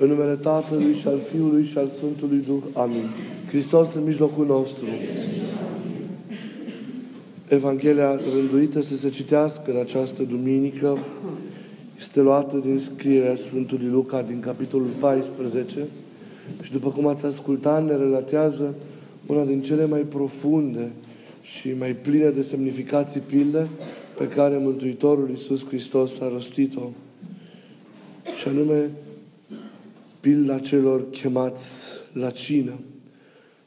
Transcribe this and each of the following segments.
În numele Tatălui și al Fiului și al Sfântului Duh. Amin. Hristos în mijlocul nostru. Evanghelia rânduită să se citească în această duminică este luată din scrierea Sfântului Luca din capitolul 14 și după cum ați ascultat ne relatează una din cele mai profunde și mai pline de semnificații pilde pe care Mântuitorul Iisus Hristos a rostit-o. Și anume pilda celor chemați la cină.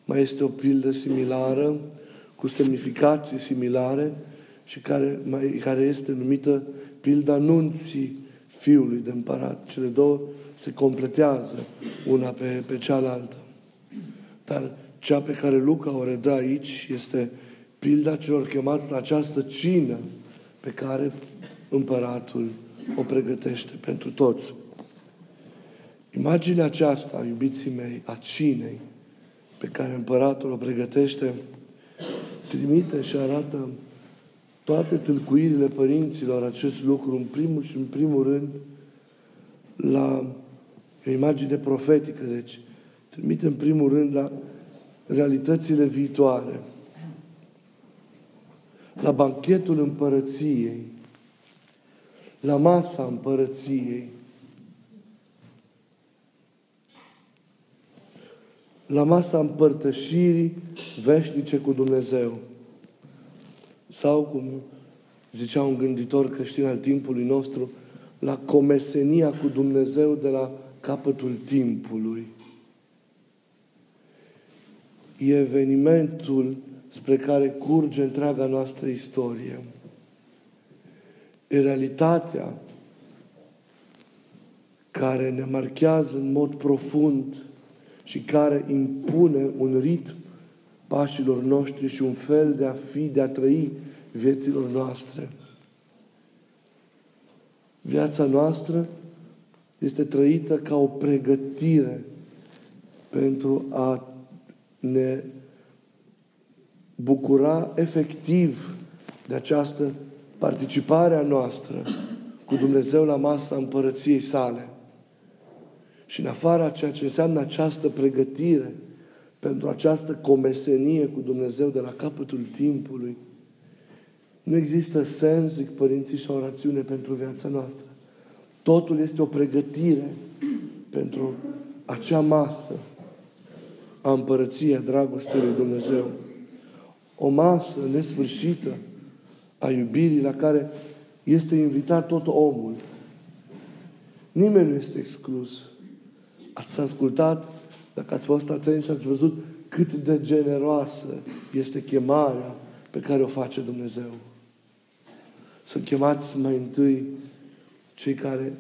Mai este o pildă similară, cu semnificații similare și care, mai, care este numită pilda nunții fiului de împărat. Cele două se completează una pe, pe cealaltă. Dar cea pe care Luca o redă aici este pilda celor chemați la această cină pe care împăratul o pregătește pentru toți. Imaginea aceasta, iubiții mei, a cinei pe care împăratul o pregătește, trimite și arată toate tâlcuirile părinților acest lucru, în primul și în primul rând, la o imagine profetică, deci trimite în primul rând la realitățile viitoare, la banchetul împărăției, la masa împărăției, la masa împărtășirii veșnice cu Dumnezeu. Sau, cum zicea un gânditor creștin al timpului nostru, la comesenia cu Dumnezeu de la capătul timpului. E evenimentul spre care curge întreaga noastră istorie. E realitatea care ne marchează în mod profund și care impune un ritm pașilor noștri și un fel de a fi, de a trăi vieților noastre. Viața noastră este trăită ca o pregătire pentru a ne bucura efectiv de această participare a noastră cu Dumnezeu la masa împărăției sale. Și în afara ceea ce înseamnă această pregătire pentru această comesenie cu Dumnezeu de la capătul timpului, nu există sens, zic părinții, și o rațiune pentru viața noastră. Totul este o pregătire pentru acea masă a împărăției, a dragostei lui Dumnezeu. O masă nesfârșită a iubirii la care este invitat tot omul. Nimeni nu este exclus. Ați ascultat, dacă ați fost atenți și ați văzut cât de generoasă este chemarea pe care o face Dumnezeu. Sunt chemați mai întâi cei care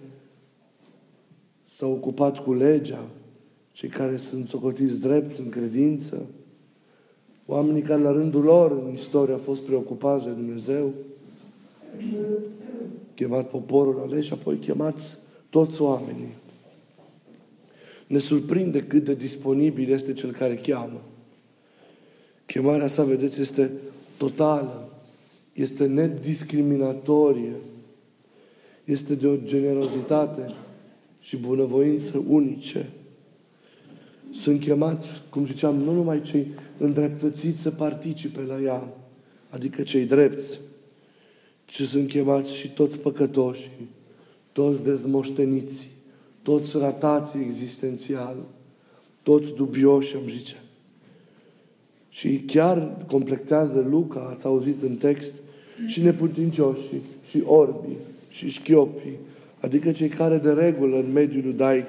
s-au ocupat cu legea, cei care sunt socotiți drepți în credință, oamenii care la rândul lor în istorie au fost preocupați de Dumnezeu, chemat poporul ales și apoi chemați toți oamenii. Ne surprinde cât de disponibil este cel care cheamă. Chemarea sa, vedeți, este totală, este nediscriminatorie, este de o generozitate și bunăvoință unice. Sunt chemați, cum ziceam, nu numai cei îndreptățiți să participe la ea, adică cei drepți, ci sunt chemați și toți păcătoși, toți dezmoșteniți, toți ratați existențial, toți dubioși, am zice. Și chiar completează Luca, ați auzit în text, și neputincioși, și orbii, și șchiopii, adică cei care de regulă în mediul iudaic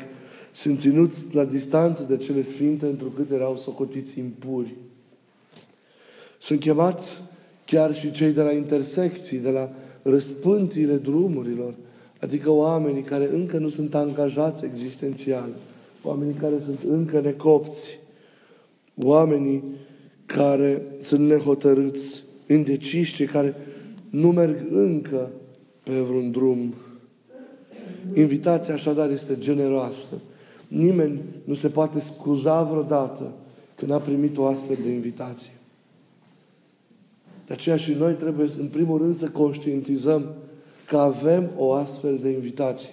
sunt ținuți la distanță de cele sfinte, întrucât erau socotiți impuri. Sunt chemați chiar și cei de la intersecții, de la răspântiile drumurilor, adică oamenii care încă nu sunt angajați existențial, oamenii care sunt încă necopți, oamenii care sunt nehotărâți, indeciși, care nu merg încă pe vreun drum. Invitația așadar este generoasă. Nimeni nu se poate scuza vreodată când a primit o astfel de invitație. De aceea și noi trebuie, în primul rând, să conștientizăm că avem o astfel de invitație.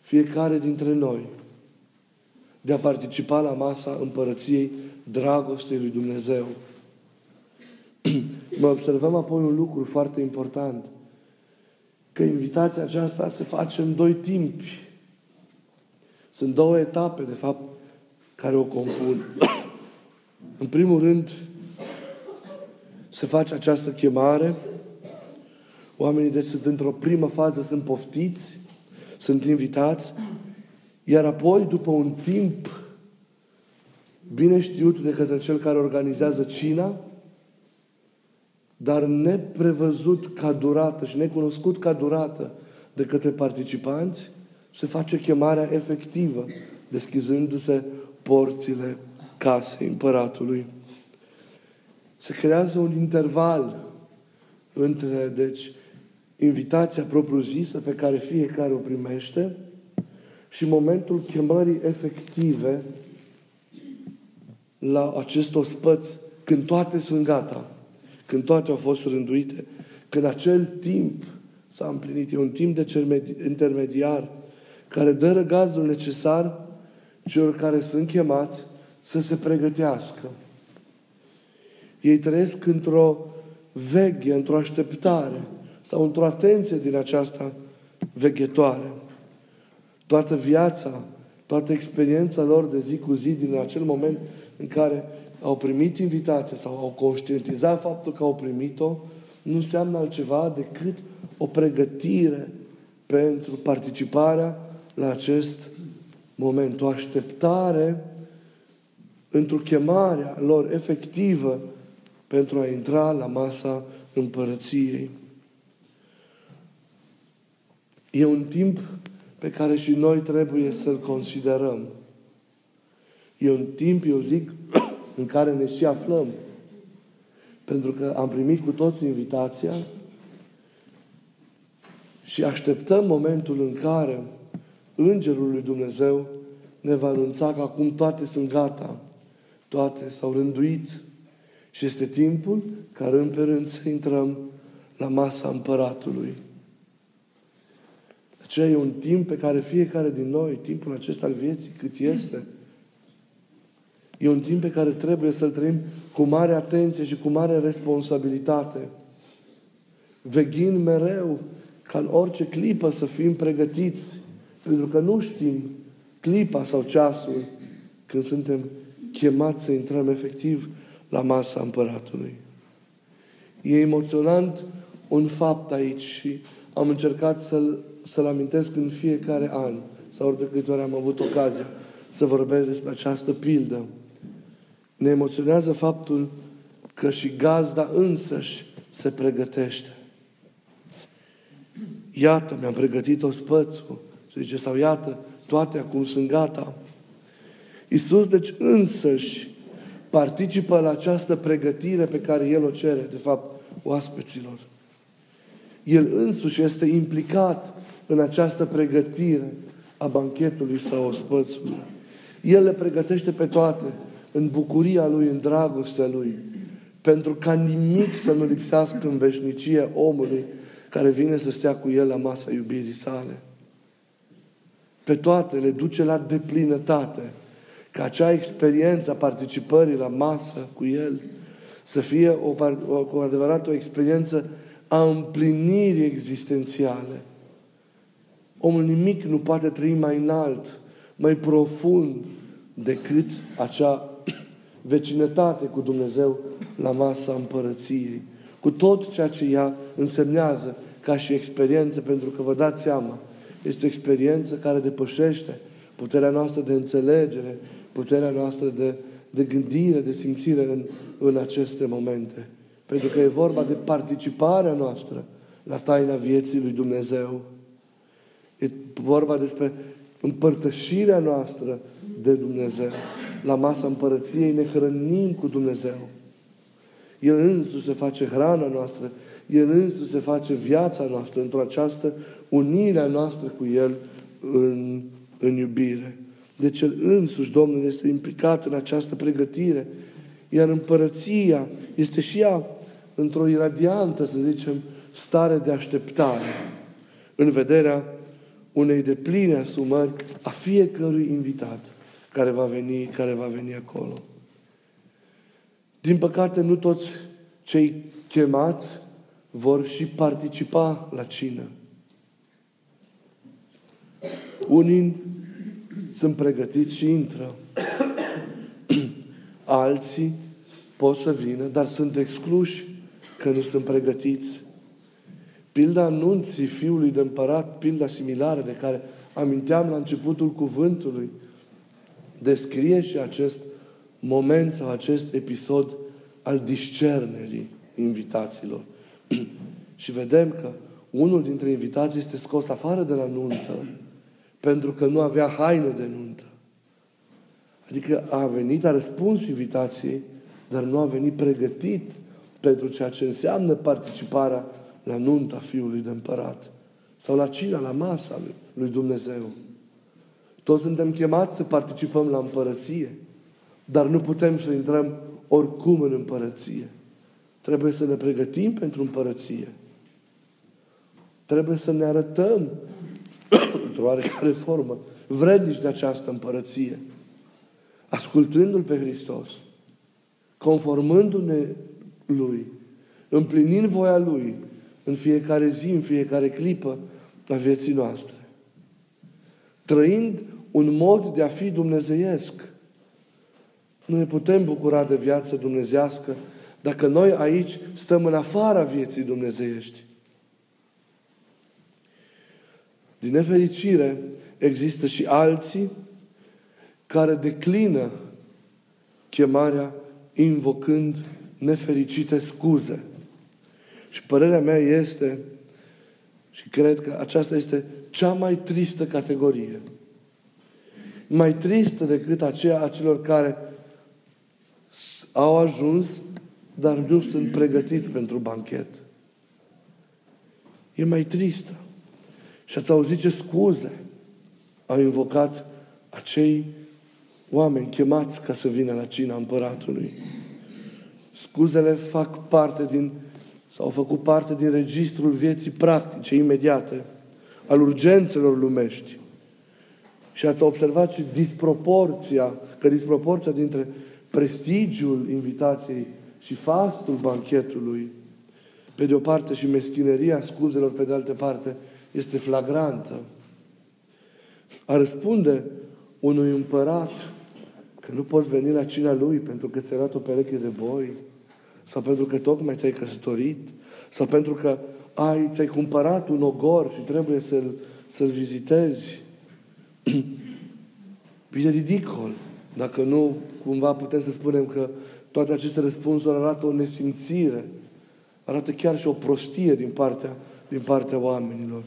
Fiecare dintre noi. de a participa la masa împărăției dragostei lui Dumnezeu. Mă observăm apoi un lucru foarte important, că invitația aceasta se face în doi timpi. Sunt două etape, de fapt, care o compun. în primul rând, se face această chemare. Oamenii deci sunt într-o primă fază, sunt poftiți, sunt invitați, iar apoi, după un timp bine știut de către cel care organizează cina, dar neprevăzut ca durată și necunoscut ca durată de către participanți, se face chemarea efectivă, deschizându-se porțile casei împăratului. Se creează un interval între, deci, invitația propriu-zisă pe care fiecare o primește și momentul chemării efective la acest ospăț când toate sunt gata, când toate au fost rânduite, când acel timp s-a împlinit. E un timp de intermediar care dă răgazul necesar celor care sunt chemați să se pregătească. Ei trăiesc într-o veghe, într-o așteptare sau într-o atenție din aceasta veghetoare. Toată viața, toată experiența lor de zi cu zi din acel moment în care au primit invitația sau au conștientizat faptul că au primit-o, nu înseamnă altceva decât o pregătire pentru participarea la acest moment, o așteptare într-o chemarea lor efectivă pentru a intra la masa împărăției. E un timp pe care și noi trebuie să-l considerăm. E un timp, eu zic, în care ne și aflăm. Pentru că am primit cu toți invitația și așteptăm momentul în care Îngerul lui Dumnezeu ne va anunța că acum toate sunt gata, toate s-au rânduit și este timpul ca rând pe rând să intrăm la masa împăratului. Aceea e un timp pe care fiecare din noi, timpul acesta al vieții, cât este, e un timp pe care trebuie să-l trăim cu mare atenție și cu mare responsabilitate. Veghind mereu ca în orice clipă să fim pregătiți, pentru că nu știm clipa sau ceasul când suntem chemați să intrăm efectiv la masa împăratului. E emoționant un fapt aici și am încercat să-l, să-l amintesc în fiecare an sau ori de câte ori am avut ocazia să vorbesc despre această pildă. Ne emoționează faptul că și gazda însăși se pregătește. Iată, mi-am pregătit o spățul, se zice, sau iată, toate acum sunt gata. Iisus, deci, însăși participă la această pregătire pe care El o cere, de fapt, oaspeților. El însuși este implicat în această pregătire a banchetului sau ospățului. El le pregătește pe toate în bucuria Lui, în dragostea Lui, pentru ca nimic să nu lipsească în veșnicie omului care vine să stea cu El la masa iubirii sale. Pe toate le duce la deplinătate ca acea experiență a participării la masă cu El să fie o, o, cu adevărat o experiență a împlinirii existențiale. Omul nimic nu poate trăi mai înalt, mai profund decât acea vecinătate cu Dumnezeu la masa împărăției. Cu tot ceea ce ea însemnează ca și experiență, pentru că vă dați seama, este o experiență care depășește puterea noastră de înțelegere, puterea noastră de, de gândire, de simțire în, în aceste momente. Pentru că e vorba de participarea noastră la taina vieții lui Dumnezeu. E vorba despre împărtășirea noastră de Dumnezeu. La masa împărăției ne hrănim cu Dumnezeu. El însuși se face hrana noastră, El însuși se face viața noastră într-o această unire a noastră cu El în, în iubire. Deci El însuși, Domnul, este implicat în această pregătire. Iar împărăția este și ea într-o iradiantă, să zicem, stare de așteptare în vederea unei depline asumări a fiecărui invitat care va veni, care va veni acolo. Din păcate, nu toți cei chemați vor și participa la cină. Unii sunt pregătiți și intră. Alții pot să vină, dar sunt excluși că nu sunt pregătiți. Pilda anunții fiului de împărat, pilda similară de care aminteam la începutul cuvântului, descrie și acest moment sau acest episod al discernerii invitațiilor. și vedem că unul dintre invitații este scos afară de la nuntă pentru că nu avea haină de nuntă. Adică a venit, a răspuns invitației, dar nu a venit pregătit pentru ceea ce înseamnă participarea la nunta Fiului de Împărat sau la cina, la masa lui Dumnezeu. Toți suntem chemați să participăm la împărăție, dar nu putem să intrăm oricum în împărăție. Trebuie să ne pregătim pentru împărăție. Trebuie să ne arătăm într-o oarecare formă vrednici de această împărăție. Ascultându-L pe Hristos, conformându-ne Lui, împlinind voia Lui în fiecare zi, în fiecare clipă a vieții noastre. Trăind un mod de a fi dumnezeiesc. Nu ne putem bucura de viață dumnezească dacă noi aici stăm în afara vieții dumnezeiești. Din nefericire, există și alții care declină chemarea invocând nefericite scuze. Și părerea mea este, și cred că aceasta este cea mai tristă categorie. Mai tristă decât aceea a celor care au ajuns, dar nu sunt pregătiți pentru banchet. E mai tristă. Și ați auzit ce scuze au invocat acei oameni chemați ca să vină la cina împăratului. Scuzele fac parte din, sau au făcut parte din registrul vieții practice, imediate, al urgențelor lumești. Și ați observat și disproporția, că disproporția dintre prestigiul invitației și fastul banchetului, pe de o parte, și meschineria scuzelor, pe de altă parte, este flagrantă. A răspunde unui împărat că nu poți veni la cina lui pentru că ți-a dat o pereche de boi, sau pentru că tocmai ți-ai căsătorit, sau pentru că ai, ți-ai cumpărat un ogor și trebuie să-l, să-l vizitezi. E ridicol. Dacă nu, cumva putem să spunem că toate aceste răspunsuri arată o nesimțire, arată chiar și o prostie din partea, din partea oamenilor.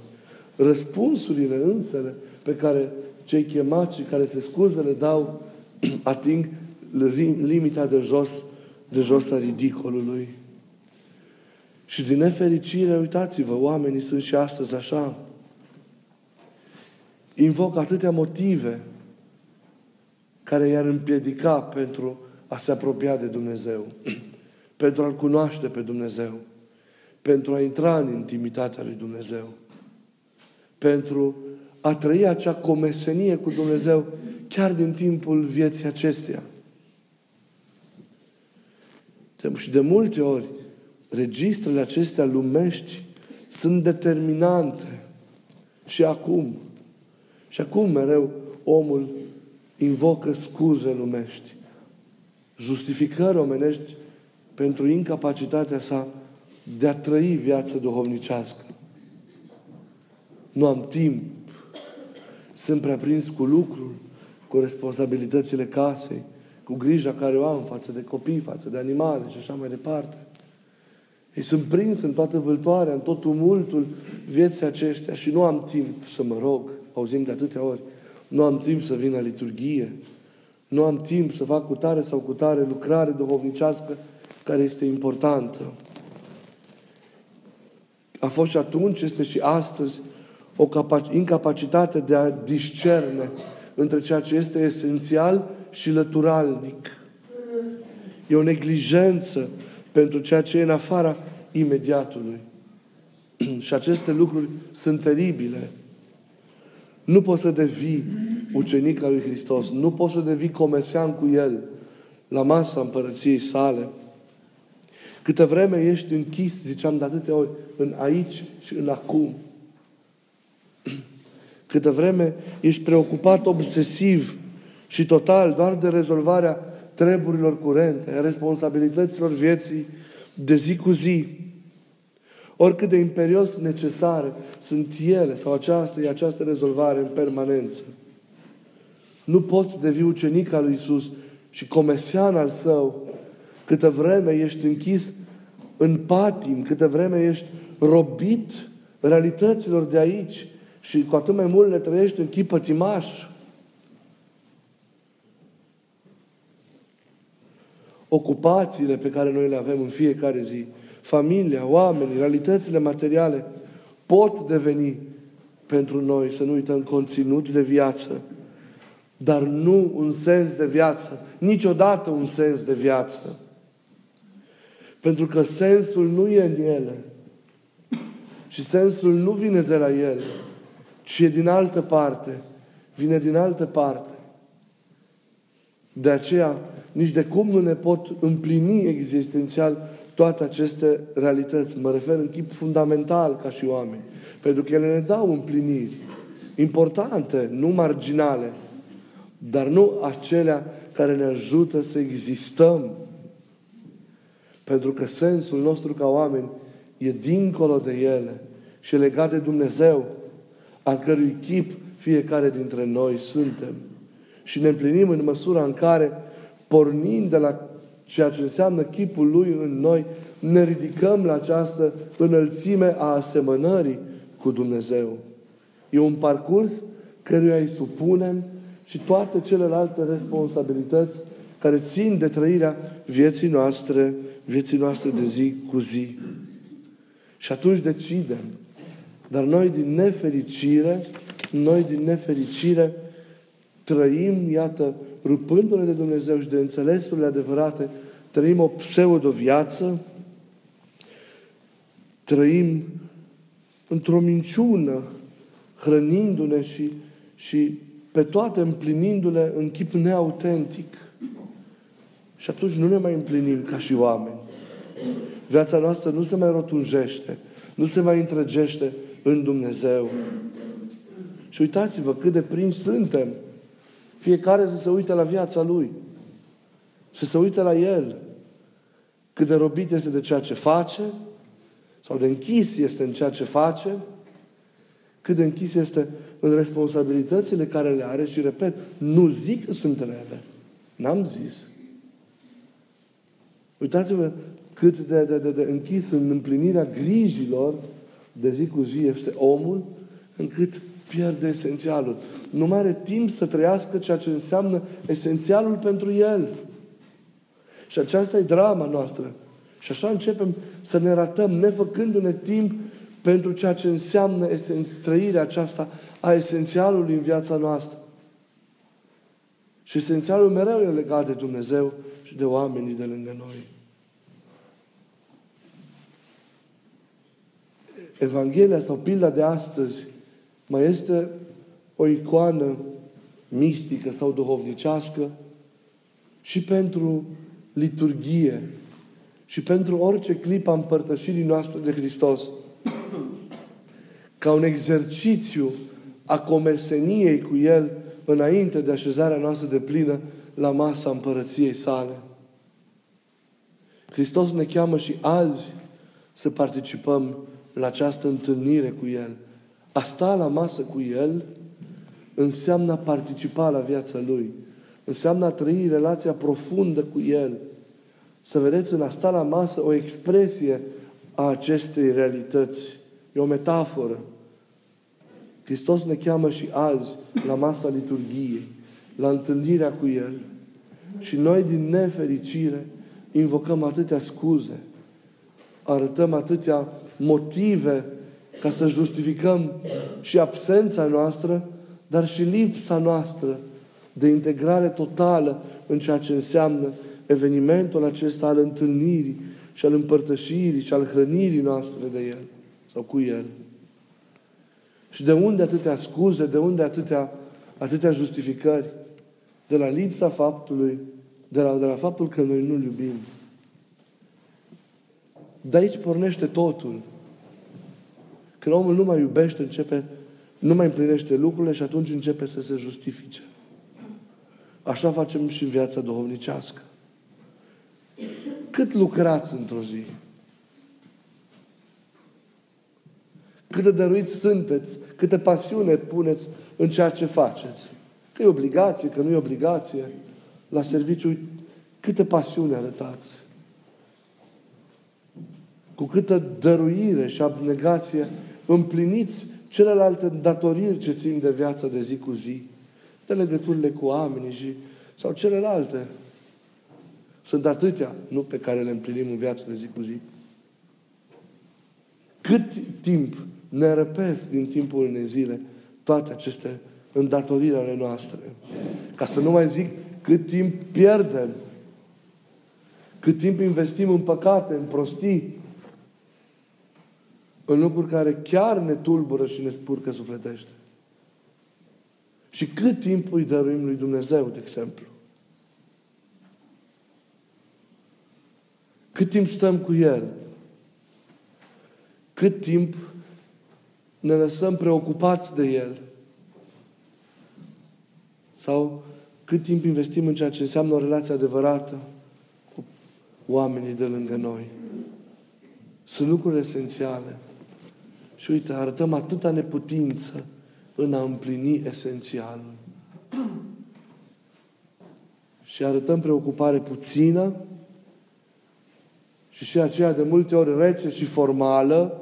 Răspunsurile însele pe care cei chemați și care se scuză le dau ating limita de jos, de jos a ridicolului. Și din nefericire, uitați-vă, oamenii sunt și astăzi așa. Invoc atâtea motive care i-ar împiedica pentru a se apropia de Dumnezeu, pentru a-L cunoaște pe Dumnezeu, pentru a intra în intimitatea lui Dumnezeu pentru a trăi acea comesenie cu Dumnezeu chiar din timpul vieții acesteia. Și de multe ori, registrele acestea lumești sunt determinante. Și acum, și acum mereu omul invocă scuze lumești, justificări omenești pentru incapacitatea sa de a trăi viața duhovnicească. Nu am timp. Sunt prea prins cu lucrul, cu responsabilitățile casei, cu grija care o am față de copii, față de animale și așa mai departe. Ei sunt prins în toată vâltoarea, în tot tumultul vieții aceștia și nu am timp să mă rog, auzim de atâtea ori, nu am timp să vin la liturghie, nu am timp să fac cu tare sau cu tare lucrare duhovnicească care este importantă. A fost și atunci, este și astăzi, o incapacitate de a discerne între ceea ce este esențial și lăturalnic. E o neglijență pentru ceea ce e în afara imediatului. și aceste lucruri sunt teribile. Nu poți să devii ucenic al lui Hristos. Nu poți să devii comerciant cu El la masa împărăției sale. Câte vreme ești închis, ziceam de atâtea ori, în aici și în acum. Câte vreme ești preocupat obsesiv și total doar de rezolvarea treburilor curente, responsabilităților vieții de zi cu zi, oricât de imperios necesare sunt ele sau această, e această rezolvare în permanență. Nu poți devii ucenic al lui Isus și comercian al său câtă vreme ești închis în patim, câtă vreme ești robit realităților de aici și cu atât mai mult le trăiești în chip pătimaș. Ocupațiile pe care noi le avem în fiecare zi, familia, oamenii, realitățile materiale pot deveni pentru noi, să nu uităm, conținut de viață, dar nu un sens de viață. Niciodată un sens de viață. Pentru că sensul nu e în ele. Și sensul nu vine de la el, ci e din altă parte. Vine din altă parte. De aceea, nici de cum nu ne pot împlini existențial toate aceste realități. Mă refer în chip fundamental ca și oameni. Pentru că ele ne dau împliniri importante, nu marginale, dar nu acelea care ne ajută să existăm. Pentru că sensul nostru ca oameni e dincolo de ele și e legat de Dumnezeu, al cărui chip fiecare dintre noi suntem. Și ne împlinim în măsura în care, pornind de la ceea ce înseamnă chipul Lui în noi, ne ridicăm la această înălțime a asemănării cu Dumnezeu. E un parcurs căruia îi supunem și toate celelalte responsabilități care țin de trăirea vieții noastre, vieții noastre de zi cu zi. Și atunci decidem. Dar noi din nefericire, noi din nefericire trăim, iată, rupându-ne de Dumnezeu și de înțelesurile adevărate, trăim o pseudo-viață, trăim într-o minciună, hrănindu-ne și, și pe toate împlinindu-le în chip neautentic. Și atunci nu ne mai împlinim ca și oameni. Viața noastră nu se mai rotunjește, nu se mai întregește în Dumnezeu. Și uitați-vă cât de prinși suntem. Fiecare să se uite la viața lui. Să se uite la el. Cât de robit este de ceea ce face, sau de închis este în ceea ce face, cât de închis este în responsabilitățile care le are și, repet, nu zic că sunt rele. N-am zis. Uitați-vă cât de, de, de, de închis în împlinirea grijilor de zi cu zi este omul, încât pierde esențialul. Nu mai are timp să trăiască ceea ce înseamnă esențialul pentru el. Și aceasta e drama noastră. Și așa începem să ne ratăm, nefăcându-ne timp pentru ceea ce înseamnă trăirea aceasta a esențialului în viața noastră. Și esențialul mereu e legat de Dumnezeu și de oamenii de lângă noi. Evanghelia sau pilda de astăzi mai este o icoană mistică sau duhovnicească și pentru liturgie și pentru orice clip a împărtășirii noastre de Hristos. Ca un exercițiu a comerseniei cu El înainte de așezarea noastră de plină la masa împărăției sale. Hristos ne cheamă și azi să participăm la această întâlnire cu El. A sta la masă cu El înseamnă a participa la viața Lui. Înseamnă a trăi relația profundă cu El. Să vedeți în a sta la masă o expresie a acestei realități. E o metaforă. Hristos ne cheamă și azi la masa liturgiei, la întâlnirea cu El. Și noi, din nefericire, invocăm atâtea scuze, arătăm atâtea motive ca să justificăm și absența noastră, dar și lipsa noastră de integrare totală în ceea ce înseamnă evenimentul acesta al întâlnirii și al împărtășirii și al hrănirii noastre de El sau cu El. Și de unde atâtea scuze, de unde atâtea atâtea justificări de la lipsa faptului, de la, de la faptul că noi nu-L iubim. De aici pornește totul. Când omul nu mai iubește, începe, nu mai împlinește lucrurile și atunci începe să se justifice. Așa facem și în viața duhovnicească. Cât lucrați într-o zi? Cât de dăruiți sunteți, câtă pasiune puneți în ceea ce faceți. Că e obligație, că nu e obligație. La serviciu, câtă pasiune arătați. Cu câtă dăruire și abnegație împliniți celelalte datoriri ce țin de viața de zi cu zi, de legăturile cu oamenii și, sau celelalte. Sunt atâtea, nu pe care le împlinim în viața de zi cu zi. Cât timp ne răpesc din timpul unei zile toate aceste îndatoriri ale noastre. Ca să nu mai zic cât timp pierdem, cât timp investim în păcate, în prostii, în lucruri care chiar ne tulbură și ne spurcă sufletește. Și cât timp îi dăruim lui Dumnezeu, de exemplu. Cât timp stăm cu El. Cât timp ne lăsăm preocupați de El. Sau cât timp investim în ceea ce înseamnă o relație adevărată cu oamenii de lângă noi. Sunt lucruri esențiale. Și uite, arătăm atâta neputință în a împlini esențialul. Și arătăm preocupare puțină și și aceea de multe ori rece și formală,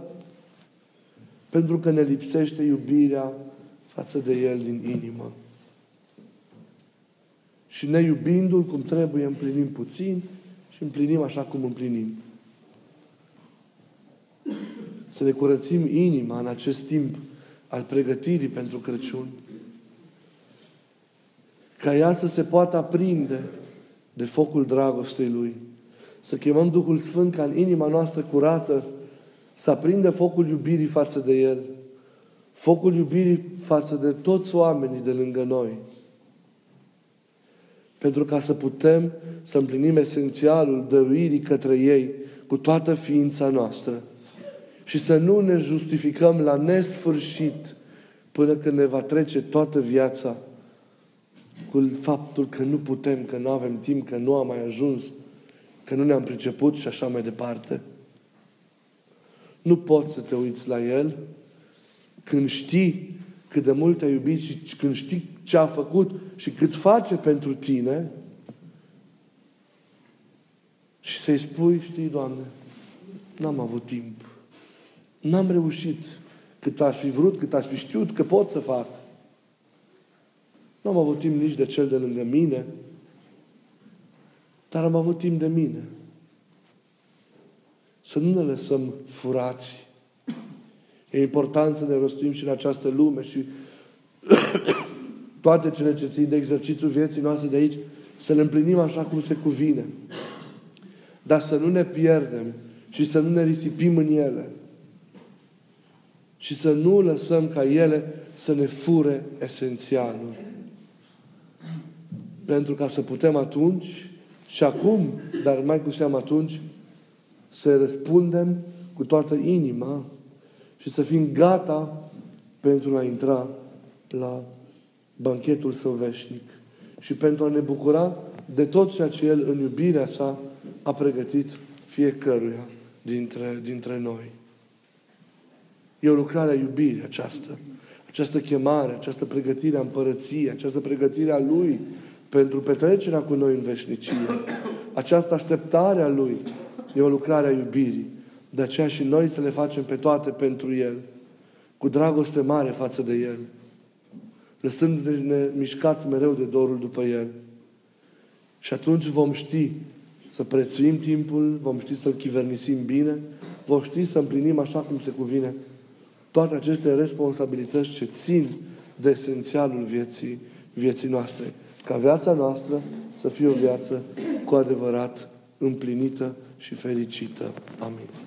pentru că ne lipsește iubirea față de El din inimă. Și ne iubindu-L cum trebuie, împlinim puțin și împlinim așa cum împlinim. Să ne curățim inima în acest timp al pregătirii pentru Crăciun. Ca ea să se poată aprinde de focul dragostei Lui. Să chemăm Duhul Sfânt ca în inima noastră curată să aprindă focul iubirii față de El. Focul iubirii față de toți oamenii de lângă noi. Pentru ca să putem să împlinim esențialul dăruirii către ei cu toată ființa noastră și să nu ne justificăm la nesfârșit până când ne va trece toată viața cu faptul că nu putem, că nu avem timp, că nu am mai ajuns, că nu ne-am priceput și așa mai departe. Nu poți să te uiți la El când știi cât de mult te-a iubit și când știi ce a făcut și cât face pentru tine și să-i spui, știi, Doamne, n-am avut timp. N-am reușit cât aș fi vrut, cât aș fi știut că pot să fac. Nu am avut timp nici de cel de lângă mine, dar am avut timp de mine. Să nu ne lăsăm furați. E important să ne rostuim și în această lume și toate cele ce țin de exercițiul vieții noastre de aici, să le împlinim așa cum se cuvine. Dar să nu ne pierdem și să nu ne risipim în ele și să nu lăsăm ca ele să ne fure esențialul. Pentru ca să putem atunci și acum, dar mai cu seamă atunci, să răspundem cu toată inima și să fim gata pentru a intra la banchetul său veșnic și pentru a ne bucura de tot ceea ce El în iubirea sa a pregătit fiecăruia dintre, dintre noi. E o lucrare a iubirii aceasta. Această chemare, această pregătire a împărăției, această pregătire a Lui pentru petrecerea cu noi în veșnicie. Această așteptare a Lui e o lucrare a iubirii. De aceea și noi să le facem pe toate pentru El, cu dragoste mare față de El, lăsându-ne mișcați mereu de dorul după El. Și atunci vom ști să prețuim timpul, vom ști să-L chivernisim bine, vom ști să împlinim așa cum se cuvine toate aceste responsabilități ce țin de esențialul vieții, vieții noastre. Ca viața noastră să fie o viață cu adevărat împlinită și fericită. Amin.